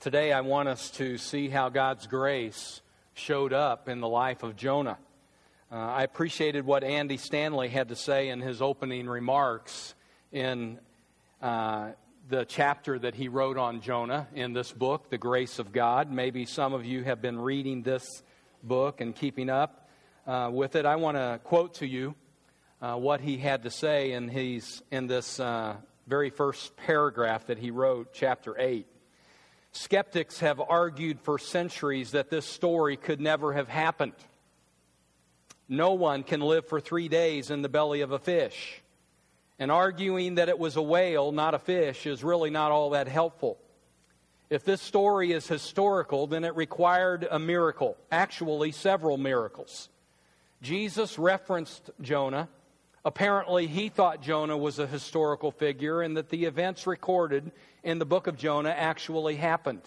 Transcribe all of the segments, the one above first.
Today, I want us to see how God's grace showed up in the life of Jonah. Uh, I appreciated what Andy Stanley had to say in his opening remarks in uh, the chapter that he wrote on Jonah in this book, The Grace of God. Maybe some of you have been reading this book and keeping up uh, with it. I want to quote to you uh, what he had to say in, his, in this uh, very first paragraph that he wrote, chapter 8. Skeptics have argued for centuries that this story could never have happened. No one can live for three days in the belly of a fish. And arguing that it was a whale, not a fish, is really not all that helpful. If this story is historical, then it required a miracle, actually, several miracles. Jesus referenced Jonah. Apparently, he thought Jonah was a historical figure and that the events recorded in the book of Jonah actually happened.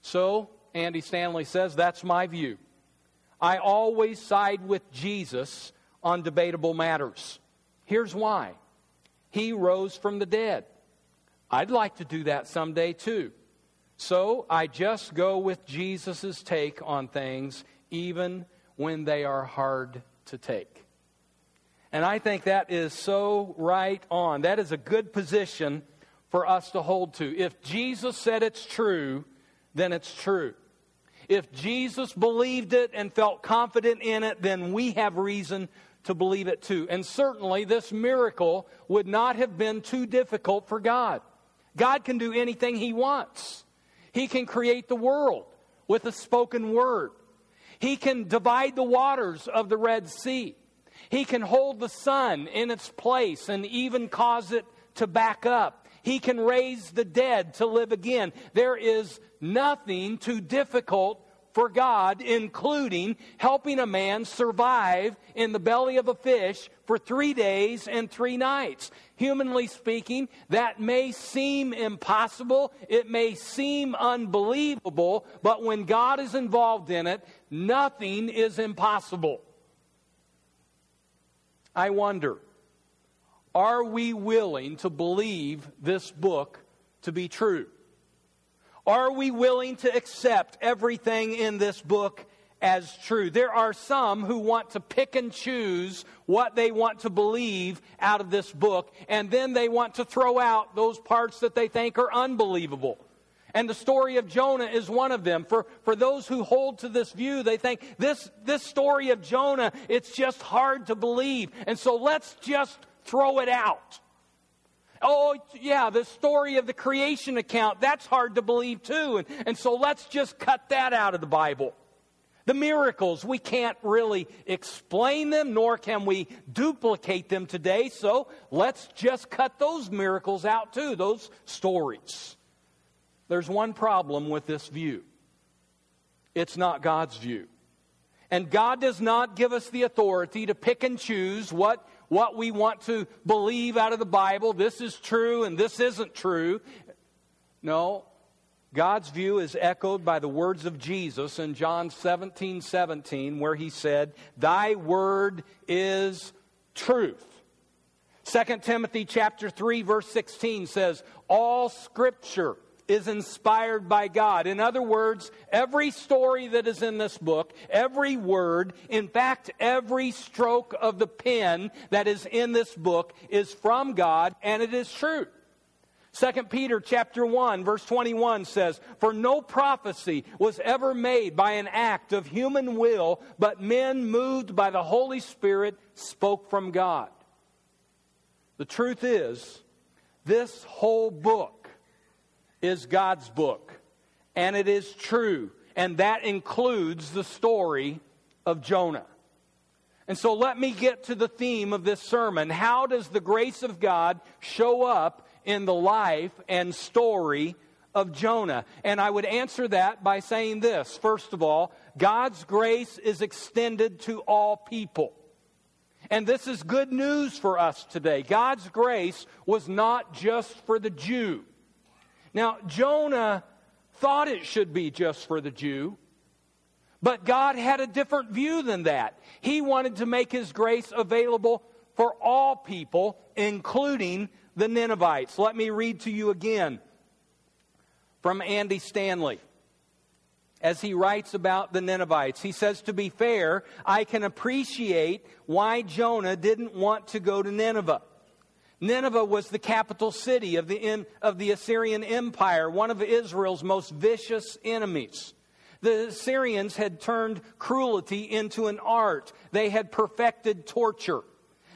So, Andy Stanley says, that's my view. I always side with Jesus on debatable matters. Here's why He rose from the dead. I'd like to do that someday too. So I just go with Jesus' take on things, even when they are hard to take. And I think that is so right on. That is a good position for us to hold to. If Jesus said it's true, then it's true. If Jesus believed it and felt confident in it, then we have reason to believe it too. And certainly, this miracle would not have been too difficult for God. God can do anything He wants. He can create the world with a spoken word. He can divide the waters of the Red Sea. He can hold the sun in its place and even cause it to back up. He can raise the dead to live again. There is nothing too difficult for God, including helping a man survive in the belly of a fish for three days and three nights. Humanly speaking, that may seem impossible, it may seem unbelievable, but when God is involved in it, nothing is impossible. I wonder, are we willing to believe this book to be true? Are we willing to accept everything in this book as true. There are some who want to pick and choose what they want to believe out of this book, and then they want to throw out those parts that they think are unbelievable. And the story of Jonah is one of them. For, for those who hold to this view, they think this, this story of Jonah, it's just hard to believe. And so let's just throw it out. Oh, yeah, the story of the creation account, that's hard to believe too. And, and so let's just cut that out of the Bible. The miracles, we can't really explain them, nor can we duplicate them today, so let's just cut those miracles out too, those stories. There's one problem with this view it's not God's view. And God does not give us the authority to pick and choose what, what we want to believe out of the Bible. This is true and this isn't true. No, God's view is echoed by the words of Jesus in John 17 17, where he said, Thy word is truth. 2 Timothy chapter 3 verse 16 says, All scripture is inspired by God. In other words, every story that is in this book, every word, in fact, every stroke of the pen that is in this book is from God and it is true. 2 Peter chapter 1 verse 21 says, For no prophecy was ever made by an act of human will, but men moved by the Holy Spirit spoke from God. The truth is, this whole book is God's book, and it is true, and that includes the story of Jonah. And so let me get to the theme of this sermon. How does the grace of God show up in the life and story of Jonah? And I would answer that by saying this. First of all, God's grace is extended to all people. And this is good news for us today. God's grace was not just for the Jew. Now, Jonah thought it should be just for the Jew, but God had a different view than that. He wanted to make his grace available for all people, including the Ninevites. Let me read to you again from Andy Stanley as he writes about the Ninevites. He says, To be fair, I can appreciate why Jonah didn't want to go to Nineveh. Nineveh was the capital city of the, of the Assyrian Empire, one of Israel's most vicious enemies. The Assyrians had turned cruelty into an art. They had perfected torture.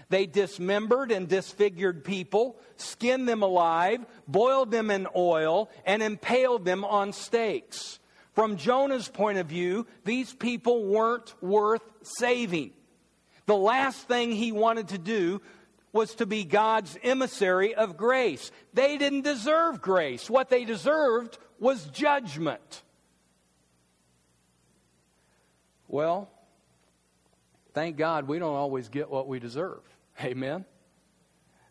They dismembered and disfigured people, skinned them alive, boiled them in oil, and impaled them on stakes. From Jonah's point of view, these people weren't worth saving. The last thing he wanted to do was to be God's emissary of grace. They didn't deserve grace. What they deserved was judgment. Well, thank God we don't always get what we deserve. Amen.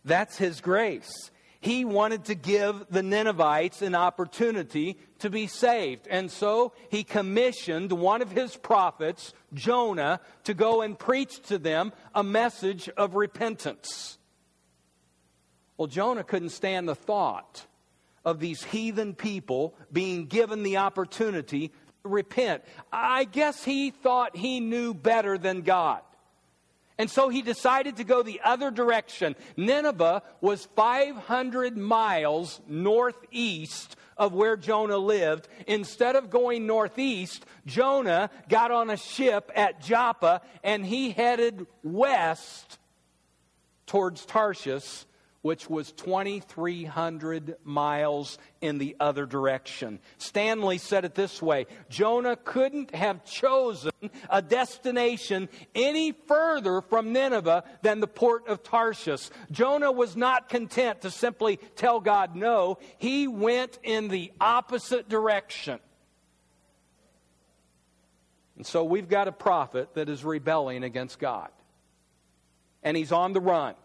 That's His grace. He wanted to give the Ninevites an opportunity to be saved. And so he commissioned one of his prophets, Jonah, to go and preach to them a message of repentance. Well, Jonah couldn't stand the thought of these heathen people being given the opportunity to repent. I guess he thought he knew better than God. And so he decided to go the other direction. Nineveh was 500 miles northeast of where Jonah lived. Instead of going northeast, Jonah got on a ship at Joppa and he headed west towards Tarshish which was 2,300 miles in the other direction. Stanley said it this way Jonah couldn't have chosen a destination any further from Nineveh than the port of Tarshish. Jonah was not content to simply tell God no, he went in the opposite direction. And so we've got a prophet that is rebelling against God. And he's on the run.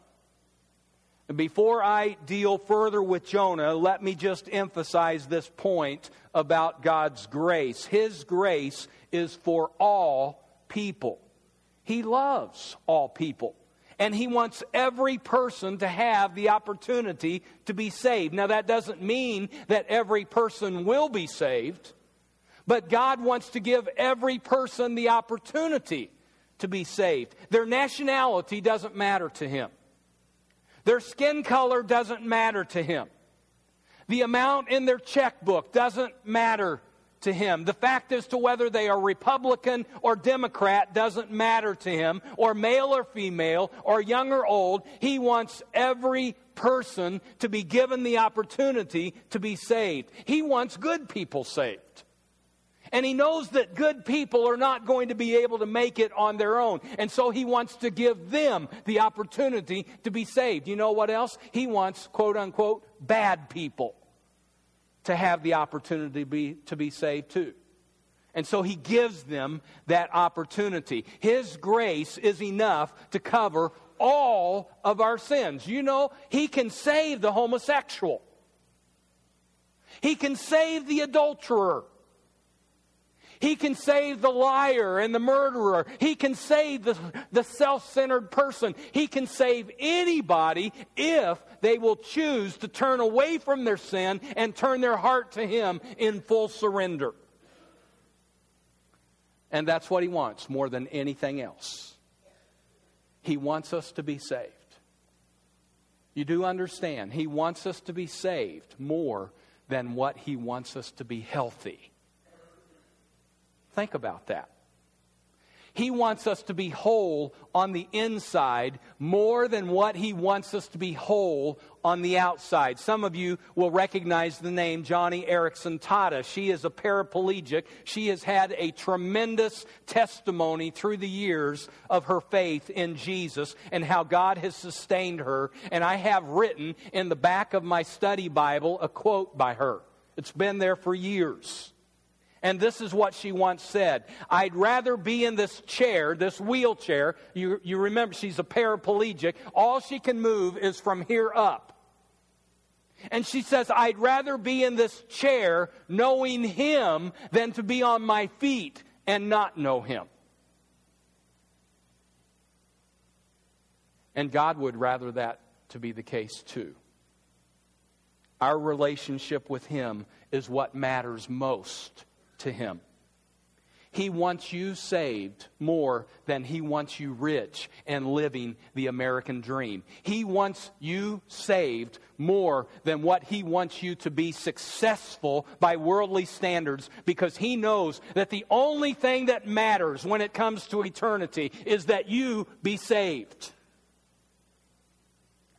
Before I deal further with Jonah, let me just emphasize this point about God's grace. His grace is for all people. He loves all people. And He wants every person to have the opportunity to be saved. Now, that doesn't mean that every person will be saved, but God wants to give every person the opportunity to be saved. Their nationality doesn't matter to Him. Their skin color doesn't matter to him. The amount in their checkbook doesn't matter to him. The fact as to whether they are Republican or Democrat doesn't matter to him, or male or female, or young or old. He wants every person to be given the opportunity to be saved. He wants good people saved. And he knows that good people are not going to be able to make it on their own. And so he wants to give them the opportunity to be saved. You know what else? He wants, quote unquote, bad people to have the opportunity to be, to be saved too. And so he gives them that opportunity. His grace is enough to cover all of our sins. You know, he can save the homosexual. He can save the adulterer. He can save the liar and the murderer. He can save the, the self centered person. He can save anybody if they will choose to turn away from their sin and turn their heart to Him in full surrender. And that's what He wants more than anything else. He wants us to be saved. You do understand, He wants us to be saved more than what He wants us to be healthy. Think about that. He wants us to be whole on the inside more than what He wants us to be whole on the outside. Some of you will recognize the name Joni Eareckson Tada. She is a paraplegic. She has had a tremendous testimony through the years of her faith in Jesus and how God has sustained her. And I have written in the back of my study Bible a quote by her. It's been there for years. And this is what she once said I'd rather be in this chair, this wheelchair. You, you remember, she's a paraplegic. All she can move is from here up. And she says, I'd rather be in this chair knowing Him than to be on my feet and not know Him. And God would rather that to be the case too. Our relationship with Him is what matters most to Him. He wants you saved more than He wants you rich and living the American dream. He wants you saved more than what He wants you to be successful by worldly standards because He knows that the only thing that matters when it comes to eternity is that you be saved.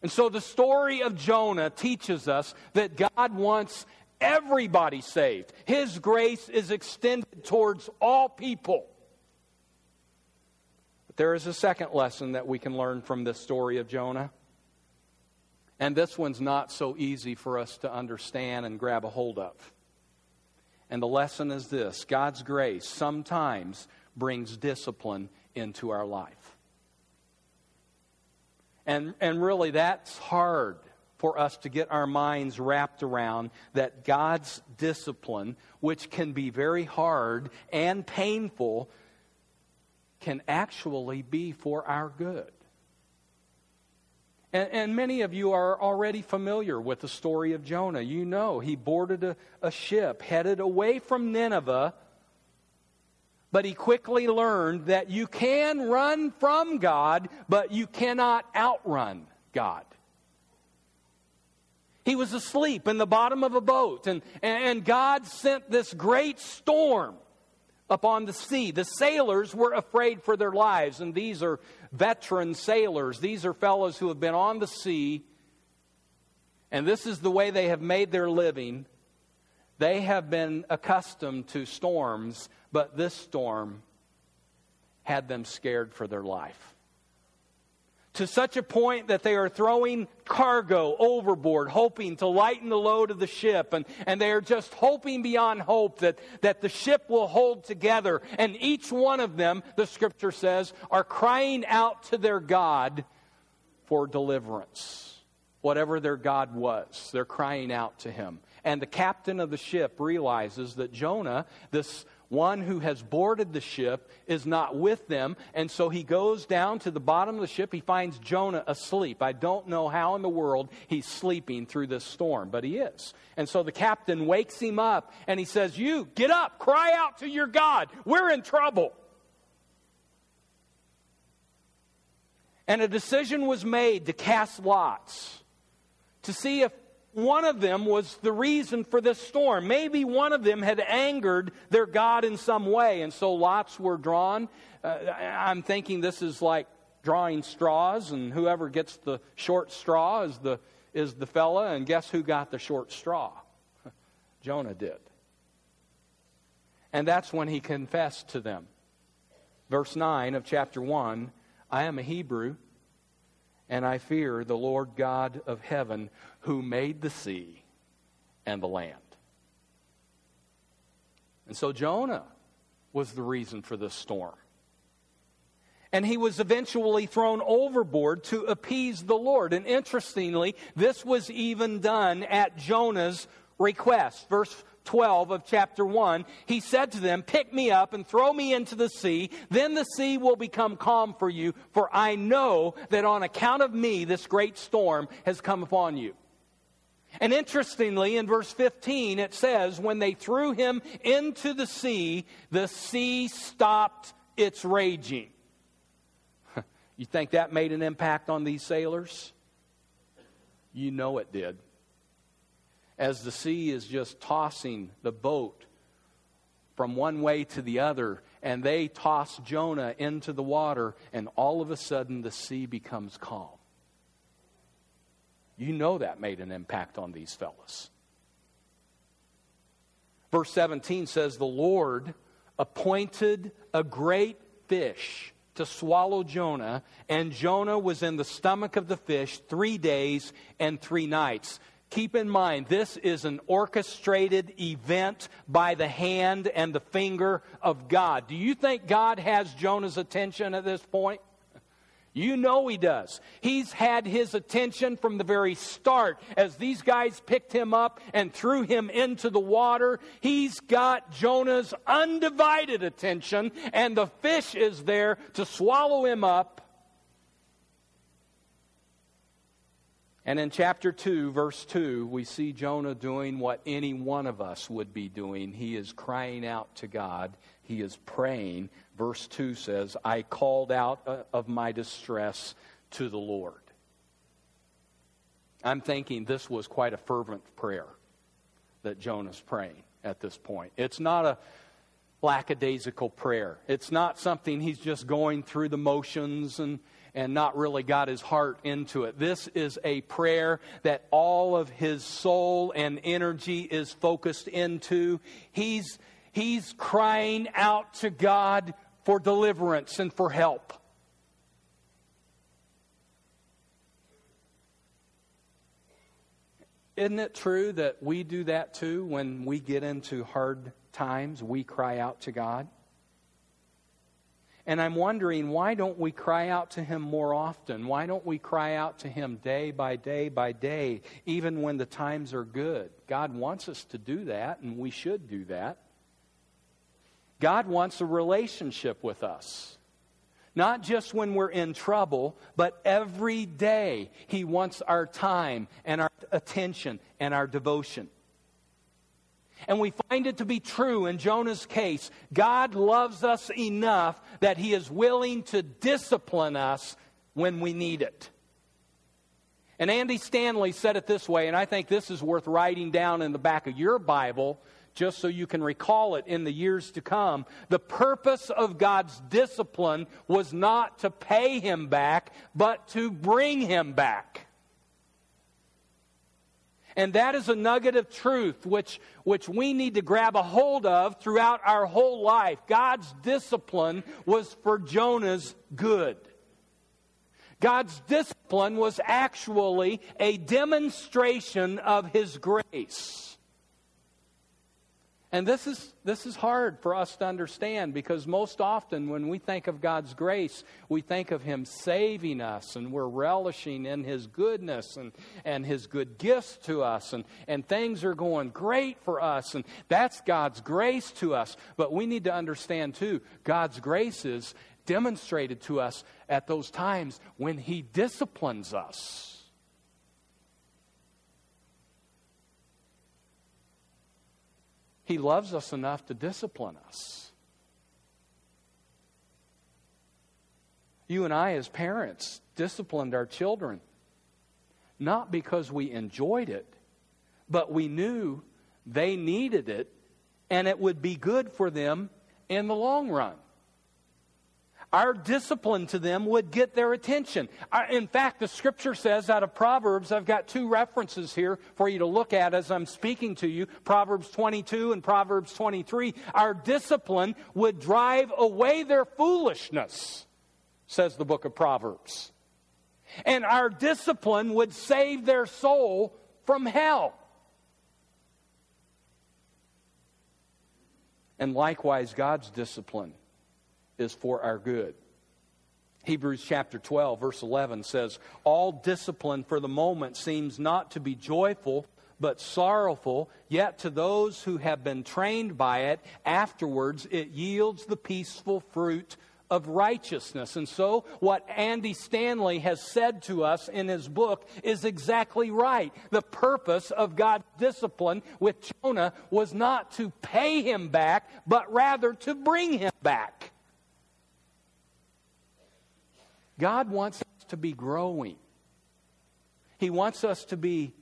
And so the story of Jonah teaches us that God wants everybody saved. His grace is extended towards all people. But there is a second lesson that we can learn from this story of Jonah. And this one's not so easy for us to understand and grab a hold of. And the lesson is this God's grace sometimes brings discipline into our life. And, and really, that's hard for us to get our minds wrapped around that God's discipline, which can be very hard and painful, can actually be for our good. And, and, many of you are already familiar with the story of Jonah. You know he boarded a, a ship headed away from Nineveh, but he quickly learned that you can run from God, but you cannot outrun God. He was asleep in the bottom of a boat, and, and God sent this great storm upon the sea. The sailors were afraid for their lives, and these are veteran sailors. These are fellows who have been on the sea, and this is the way they have made their living. They have been accustomed to storms, but this storm had them scared for their life to such a point that they are throwing cargo overboard, hoping to lighten the load of the ship. And, and they are just hoping beyond hope that, that the ship will hold together. And each one of them, the scripture says, are crying out to their God for deliverance. Whatever their God was, they're crying out to him. And the captain of the ship realizes that Jonah, this one who has boarded the ship is not with them. And so he goes down to the bottom of the ship. He finds Jonah asleep. I don't know how in the world he's sleeping through this storm, but he is. And so the captain wakes him up and he says, You, get up, cry out to your God. We're in trouble. And a decision was made to cast lots to see if one of them was the reason for this storm. Maybe one of them had angered their God in some way, and so lots were drawn. Uh, I'm thinking this is like drawing straws, and whoever gets the short straw is the, is the fella, and guess who got the short straw? Jonah did. And that's when he confessed to them. Verse 9 of chapter 1 I am a Hebrew and I fear the Lord God of heaven who made the sea and the land. And so Jonah was the reason for this storm. And he was eventually thrown overboard to appease the Lord. And interestingly, this was even done at Jonah's request. Verse 12 of chapter 1, he said to them, Pick me up and throw me into the sea. Then the sea will become calm for you, for I know that on account of me this great storm has come upon you. And interestingly, in verse 15, it says, When they threw him into the sea, the sea stopped its raging. you think that made an impact on these sailors? You know it did as the sea is just tossing the boat from one way to the other, and they toss Jonah into the water, and all of a sudden the sea becomes calm. You know that made an impact on these fellows. Verse 17 says, The Lord appointed a great fish to swallow Jonah, and Jonah was in the stomach of the fish three days and three nights. Keep in mind, this is an orchestrated event by the hand and the finger of God. Do you think God has Jonah's attention at this point? You know he does. He's had his attention from the very start. As these guys picked him up and threw him into the water, he's got Jonah's undivided attention, and the fish is there to swallow him up And in chapter 2, verse 2, we see Jonah doing what any one of us would be doing. He is crying out to God, he is praying. Verse 2 says, I called out uh, of my distress to the Lord. I'm thinking this was quite a fervent prayer that Jonah's praying at this point. It's not a lackadaisical prayer. It's not something he's just going through the motions and, and not really got his heart into it. This is a prayer that all of his soul and energy is focused into. He's, he's crying out to God for deliverance and for help. Isn't it true that we do that too when we get into hard times? We cry out to God. And I'm wondering, why don't we cry out to Him more often? Why don't we cry out to Him day by day by day, even when the times are good? God wants us to do that, and we should do that. God wants a relationship with us. Not just when we're in trouble, but every day He wants our time and our attention and our devotion. And we find it to be true in Jonah's case. God loves us enough that He is willing to discipline us when we need it. And Andy Stanley said it this way, and I think this is worth writing down in the back of your Bible just so you can recall it in the years to come. The purpose of God's discipline was not to pay him back, but to bring him back. And that is a nugget of truth which, which we need to grab a hold of throughout our whole life. God's discipline was for Jonah's good. God's discipline was actually a demonstration of his grace. And this is, this is hard for us to understand because most often when we think of God's grace, we think of Him saving us and we're relishing in His goodness and, and His good gifts to us and, and things are going great for us and that's God's grace to us. But we need to understand too, God's grace is demonstrated to us at those times when He disciplines us. He loves us enough to discipline us. You and I, as parents, disciplined our children not because we enjoyed it, but we knew they needed it and it would be good for them in the long run our discipline to them would get their attention. In fact, the scripture says out of Proverbs, I've got two references here for you to look at as I'm speaking to you Proverbs 22 and Proverbs 23. Our discipline would drive away their foolishness, says the book of Proverbs. And our discipline would save their soul from hell. And likewise, God's discipline is for our good. Hebrews chapter 12, verse 11 says, All discipline for the moment seems not to be joyful, but sorrowful, yet to those who have been trained by it, afterwards it yields the peaceful fruit of righteousness. And so, what Andy Stanley has said to us in his book is exactly right. The purpose of God's discipline with Jonah was not to pay him back, but rather to bring him back. God wants us to be growing. He wants us to be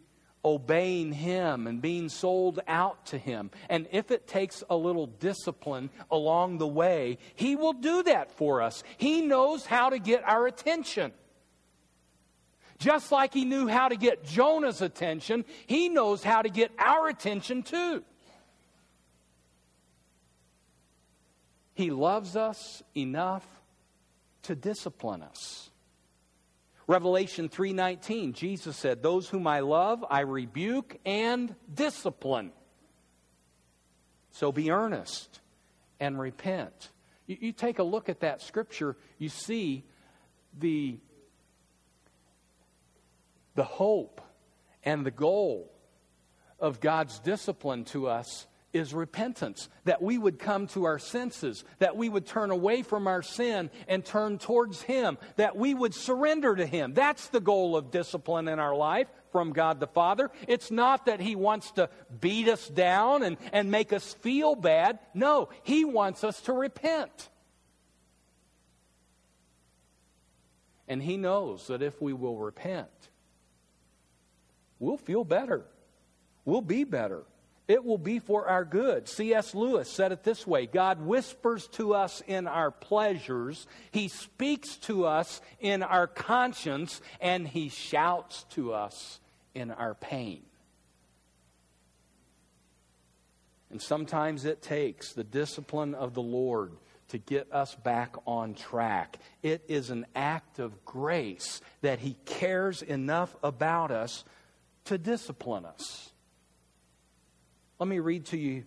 obeying Him and being sold out to Him. And if it takes a little discipline along the way, He will do that for us. He knows how to get our attention. Just like He knew how to get Jonah's attention, He knows how to get our attention too. He loves us enough to discipline us. Revelation 3:19 Jesus said, "Those whom I love, I rebuke and discipline." So be earnest and repent. You, you, take a look at that scripture, you see the, the hope and the goal of God's discipline to us is repentance, that we would come to our senses, that we would turn away from our sin and turn towards Him, that we would surrender to Him. That's the goal of discipline in our life from God the Father. It's not that He wants to beat us down and, and make us feel bad. No, He wants us to repent. And He knows that if we will repent, we'll feel better. We'll be better. It will be for our good. C.S. Lewis said it this way God whispers to us in our pleasures, He speaks to us in our conscience, and He shouts to us in our pain. And sometimes it takes the discipline of the Lord to get us back on track. It is an act of grace that He cares enough about us to discipline us. Let me read to you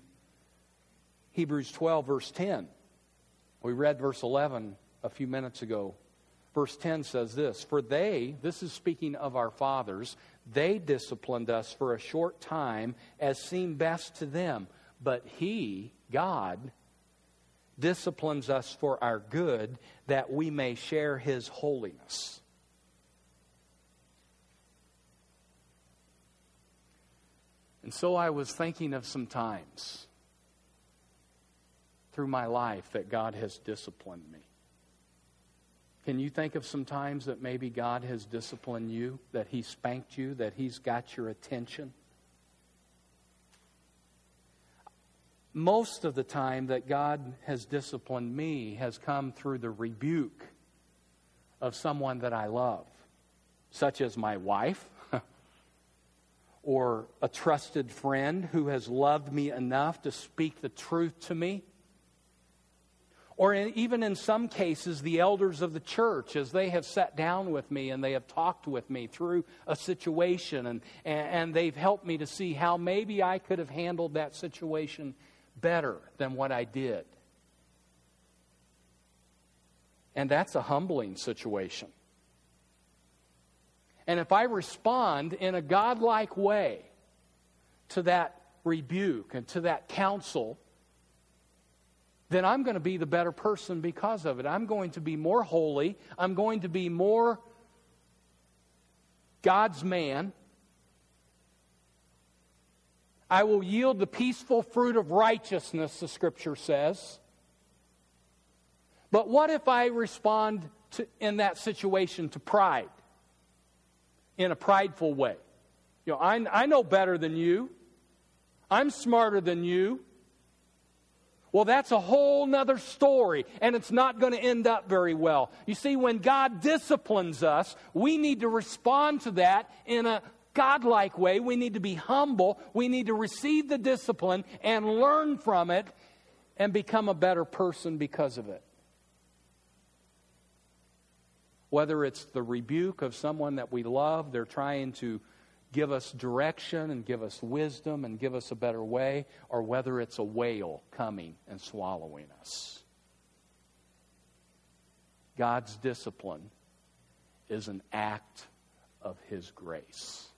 Hebrews 12, verse 10. We read verse 11 a few minutes ago. Verse 10 says this For they, this is speaking of our fathers, they disciplined us for a short time as seemed best to them. But He, God, disciplines us for our good that we may share His holiness. And so I was thinking of some times through my life that God has disciplined me. Can you think of some times that maybe God has disciplined you, that He spanked you, that He's got your attention? Most of the time that God has disciplined me has come through the rebuke of someone that I love, such as my wife or a trusted friend who has loved me enough to speak the truth to me. Or in, even in some cases, the elders of the church, as they have sat down with me and they have talked with me through a situation and, and they've helped me to see how maybe I could have handled that situation better than what I did. And that's a humbling situation. And if I respond in a godlike way to that rebuke and to that counsel, then I'm going to be the better person because of it. I'm going to be more holy. I'm going to be more God's man. I will yield the peaceful fruit of righteousness, the scripture says. But what if I respond to, in that situation to pride? In a prideful way. You know, I, I know better than you. I'm smarter than you. Well, that's a whole nother story, and it's not going to end up very well. You see, when God disciplines us, we need to respond to that in a godlike way. We need to be humble. We need to receive the discipline and learn from it and become a better person because of it whether it's the rebuke of someone that we love, they're trying to give us direction and give us wisdom and give us a better way, or whether it's a whale coming and swallowing us. God's discipline is an act of His grace.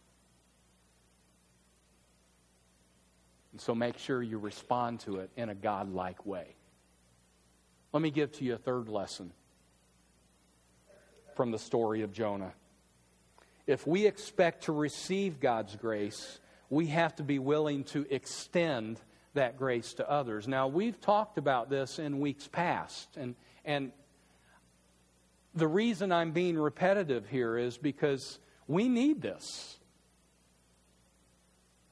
And so make sure you respond to it in a godlike way. Let me give to you a third lesson from the story of Jonah. If we expect to receive God's grace, we have to be willing to extend that grace to others. Now, we've talked about this in weeks past, and, and the reason I'm being repetitive here is because we need this.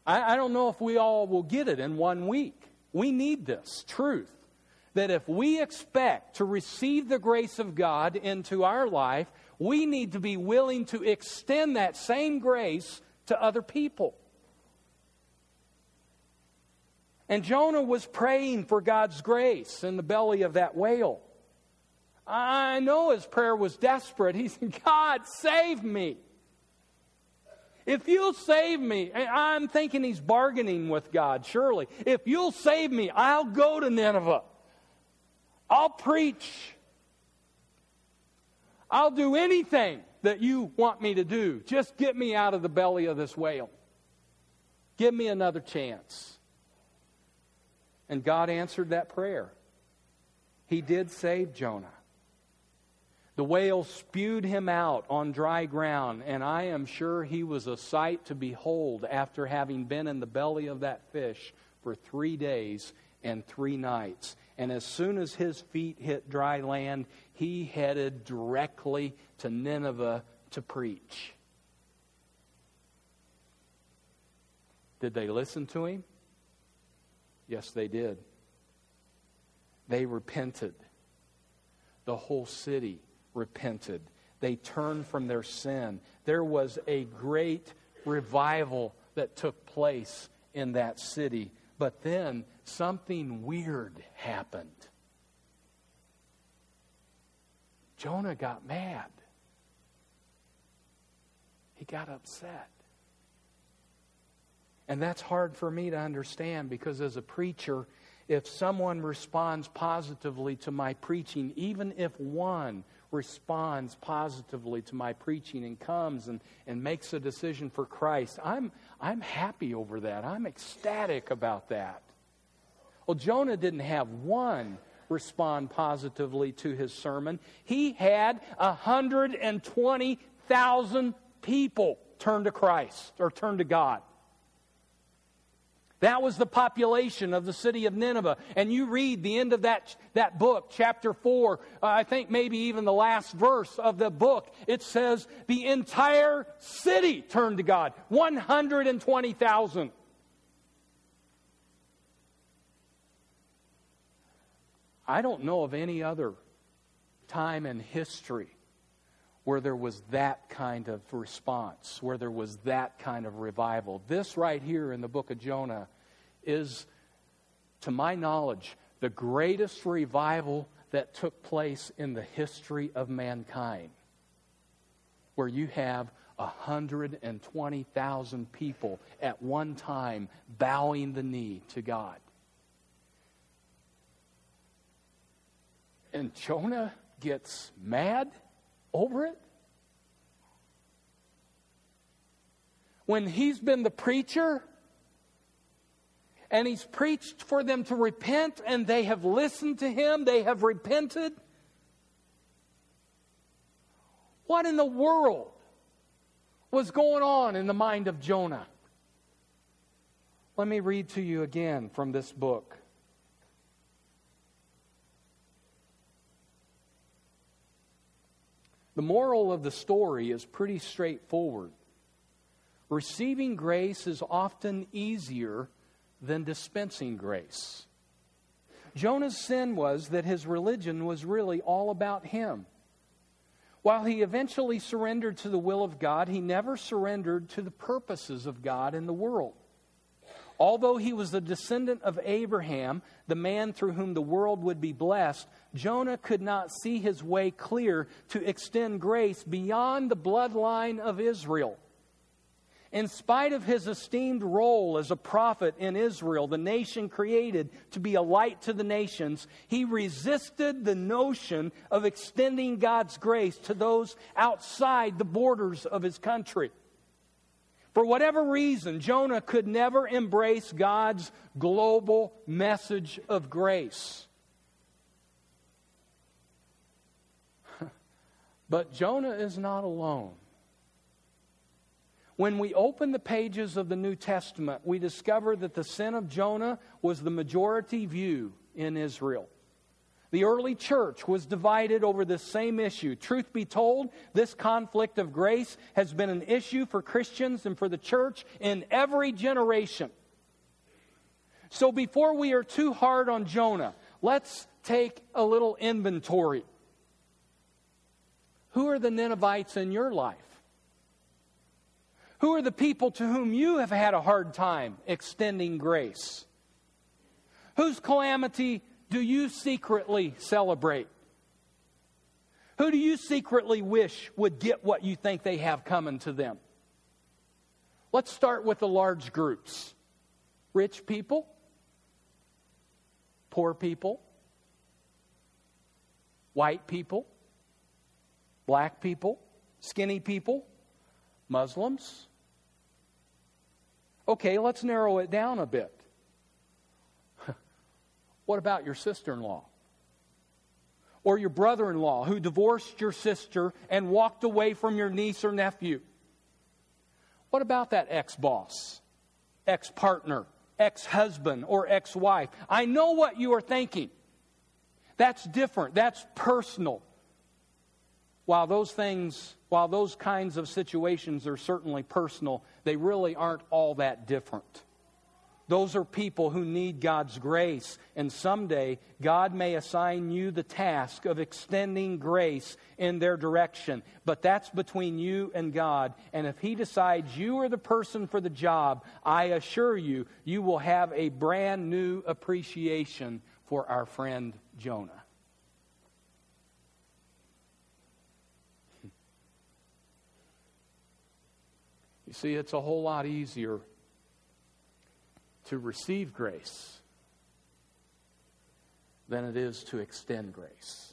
I, I don't know if we all will get it in one week. We need this truth that if we expect to receive the grace of God into our life, we need to be willing to extend that same grace to other people. And Jonah was praying for God's grace in the belly of that whale. I know his prayer was desperate. He said, God, save me. If you'll save me, I'm thinking he's bargaining with God, surely. If you'll save me, I'll go to Nineveh. I'll preach. I'll do anything that you want me to do. Just get me out of the belly of this whale. Give me another chance. And God answered that prayer. He did save Jonah. The whale spewed him out on dry ground, and I am sure he was a sight to behold after having been in the belly of that fish for three days and three nights. And as soon as his feet hit dry land, he headed directly to Nineveh to preach. Did they listen to him? Yes, they did. They repented. The whole city repented. They turned from their sin. There was a great revival that took place in that city. But then something weird happened. Jonah got mad. He got upset. And that's hard for me to understand because as a preacher, if someone responds positively to my preaching, even if one responds positively to my preaching and comes and, and makes a decision for Christ, I'm, I'm happy over that. I'm ecstatic about that. Well, Jonah didn't have one respond positively to his sermon. He had 120,000 people turn to Christ or turn to God. That was the population of the city of Nineveh. And you read the end of that, that book, chapter 4, uh, I think maybe even the last verse of the book, it says the entire city turned to God 120,000. I don't know of any other time in history where there was that kind of response, where there was that kind of revival. This right here in the book of Jonah is, to my knowledge, the greatest revival that took place in the history of mankind, where you have 120,000 people at one time bowing the knee to God. And Jonah gets mad over it? When he's been the preacher and he's preached for them to repent and they have listened to him, they have repented. What in the world was going on in the mind of Jonah? Let me read to you again from this book. The moral of the story is pretty straightforward. Receiving grace is often easier than dispensing grace. Jonah's sin was that his religion was really all about him. While he eventually surrendered to the will of God, he never surrendered to the purposes of God in the world. Although he was the descendant of Abraham, the man through whom the world would be blessed, Jonah could not see his way clear to extend grace beyond the bloodline of Israel. In spite of his esteemed role as a prophet in Israel, the nation created to be a light to the nations, he resisted the notion of extending God's grace to those outside the borders of his country. For whatever reason, Jonah could never embrace God's global message of grace. but Jonah is not alone. When we open the pages of the New Testament, we discover that the sin of Jonah was the majority view in Israel. The early church was divided over this same issue. Truth be told, this conflict of grace has been an issue for Christians and for the church in every generation. So before we are too hard on Jonah, let's take a little inventory. Who are the Ninevites in your life? Who are the people to whom you have had a hard time extending grace? Whose calamity do you secretly celebrate? Who do you secretly wish would get what you think they have coming to them? Let's start with the large groups rich people, poor people, white people, black people, skinny people, Muslims. Okay, let's narrow it down a bit. What about your sister in law? Or your brother in law who divorced your sister and walked away from your niece or nephew? What about that ex boss, ex partner, ex husband, or ex wife? I know what you are thinking. That's different, that's personal. While those things, while those kinds of situations are certainly personal, they really aren't all that different. Those are people who need God's grace. And someday, God may assign you the task of extending grace in their direction. But that's between you and God. And if He decides you are the person for the job, I assure you, you will have a brand new appreciation for our friend Jonah. You see, it's a whole lot easier to receive grace than it is to extend grace.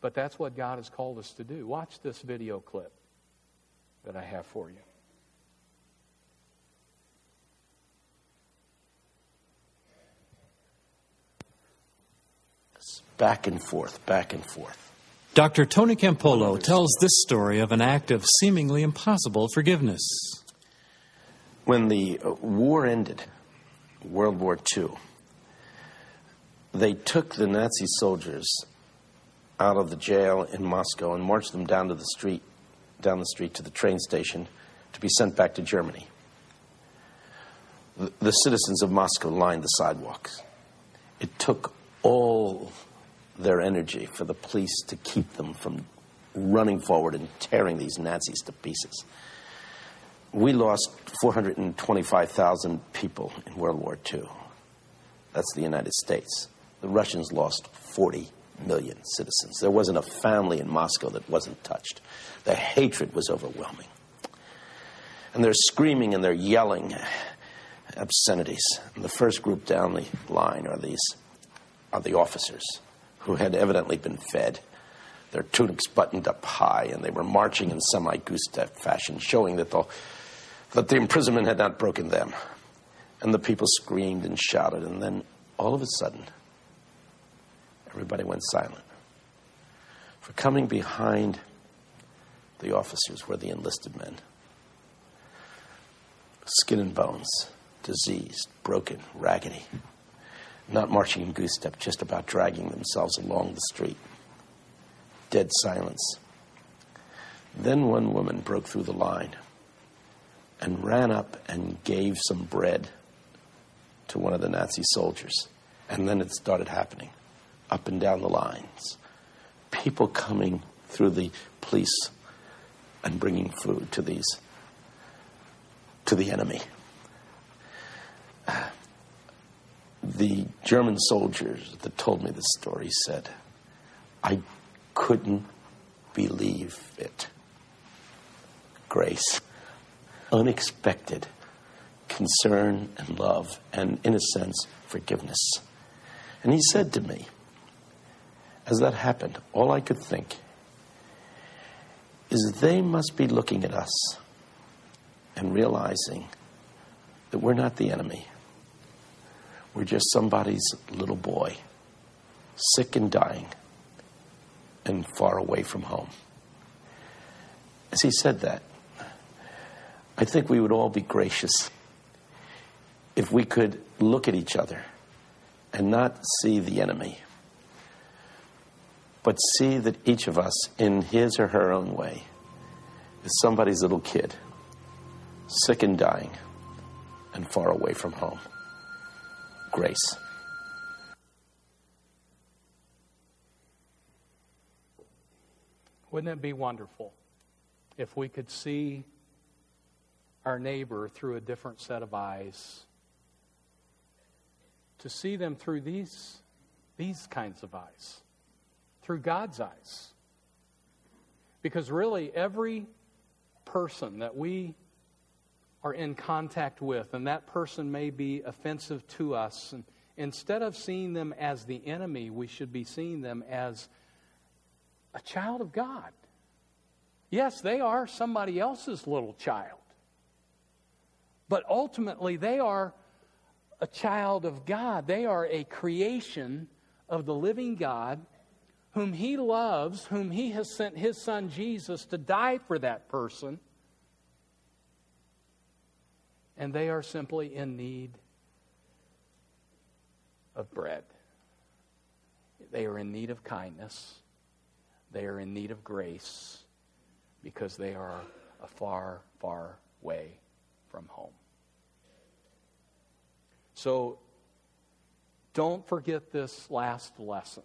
But that's what God has called us to do. Watch this video clip that I have for you. Back and forth, back and forth. Dr. Tony Campolo tells this story of an act of seemingly impossible forgiveness. When the uh, war ended, World War II, they took the Nazi soldiers out of the jail in Moscow and marched them down to the street, down the street to the train station to be sent back to Germany. The, the citizens of Moscow lined the sidewalks. It took all their energy for the police to keep them from running forward and tearing these Nazis to pieces. We lost 425,000 people in World War II. That's the United States. The Russians lost 40 million citizens. There wasn't a family in Moscow that wasn't touched. The hatred was overwhelming. And they're screaming and they're yelling obscenities. And the first group down the line are these are the officers who had evidently been fed, their tunics buttoned up high, and they were marching in semi goose step fashion, showing that the, that the imprisonment had not broken them. And the people screamed and shouted, and then all of a sudden, everybody went silent. For coming behind the officers were the enlisted men skin and bones, diseased, broken, raggedy not marching in goose step, just about dragging themselves along the street. Dead silence. Then one woman broke through the line and ran up and gave some bread to one of the Nazi soldiers. And then it started happening up and down the lines. People coming through the police and bringing food to these to the enemy the German soldiers that told me this story said, I couldn't believe it. Grace, unexpected concern and love, and in a sense, forgiveness. And he said to me, as that happened, all I could think is they must be looking at us and realizing that we're not the enemy we're just somebody's little boy, sick and dying, and far away from home. As he said that, I think we would all be gracious if we could look at each other and not see the enemy, but see that each of us, in his or her own way, is somebody's little kid, sick and dying, and far away from home grace. Wouldn't it be wonderful if we could see our neighbor through a different set of eyes? To see them through these, these kinds of eyes, through God's eyes. Because really, every person that we are in contact with, and that person may be offensive to us. And instead of seeing them as the enemy, we should be seeing them as a child of God. Yes, they are somebody else's little child. But ultimately, they are a child of God. They are a creation of the living God whom he loves, whom he has sent his son Jesus to die for that person. And they are simply in need of bread. They are in need of kindness. They are in need of grace because they are a far, far way from home. So don't forget this last lesson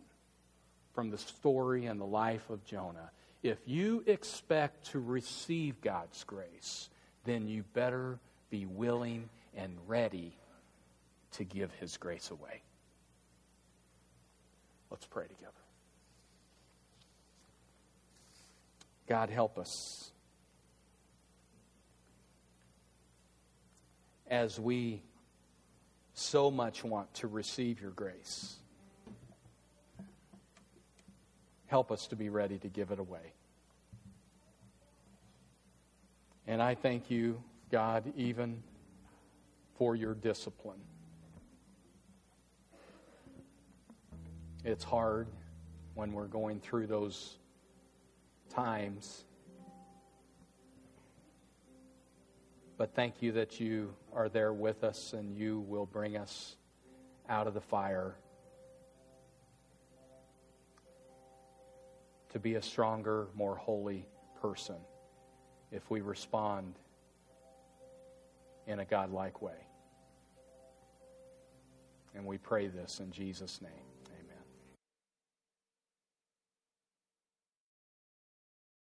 from the story and the life of Jonah. If you expect to receive God's grace, then you better be willing and ready to give His grace away. Let's pray together. God, help us as we so much want to receive your grace. Help us to be ready to give it away. And I thank you, God, even for your discipline. It's hard when we're going through those times. But thank you that you are there with us and you will bring us out of the fire to be a stronger, more holy person if we respond in a godlike way. And we pray this in Jesus' name.